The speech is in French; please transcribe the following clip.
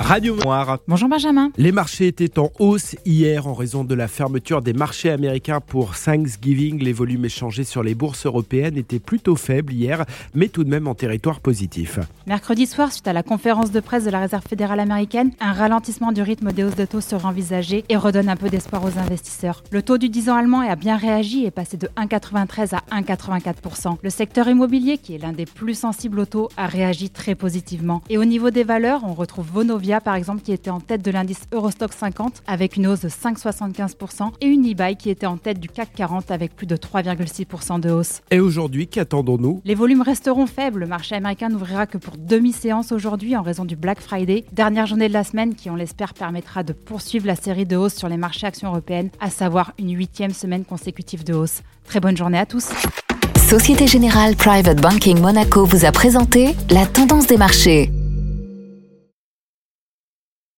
Radio Noir. Bonjour Benjamin. Les marchés étaient en hausse hier en raison de la fermeture des marchés américains pour Thanksgiving. Les volumes échangés sur les bourses européennes étaient plutôt faibles hier, mais tout de même en territoire positif. Mercredi soir, suite à la conférence de presse de la Réserve fédérale américaine, un ralentissement du rythme des hausses de taux sera envisagé et redonne un peu d'espoir aux investisseurs. Le taux du 10 ans allemand a bien réagi et est passé de 1,93 à 1,84%. Le secteur immobilier, qui est l'un des plus sensibles au taux, a réagi très positivement. Et au niveau des valeurs, on retrouve Vonovia par exemple, qui était en tête de l'indice Eurostock 50 avec une hausse de 5,75% et Unibail qui était en tête du CAC 40 avec plus de 3,6% de hausse. Et aujourd'hui, qu'attendons-nous? Les volumes resteront faibles. Le marché américain n'ouvrira que pour demi-séance aujourd'hui en raison du Black Friday, dernière journée de la semaine qui, on l'espère, permettra de poursuivre la série de hausses sur les marchés actions européennes, à savoir une huitième semaine consécutive de hausse. Très bonne journée à tous. Société Générale Private Banking Monaco vous a présenté la tendance des marchés.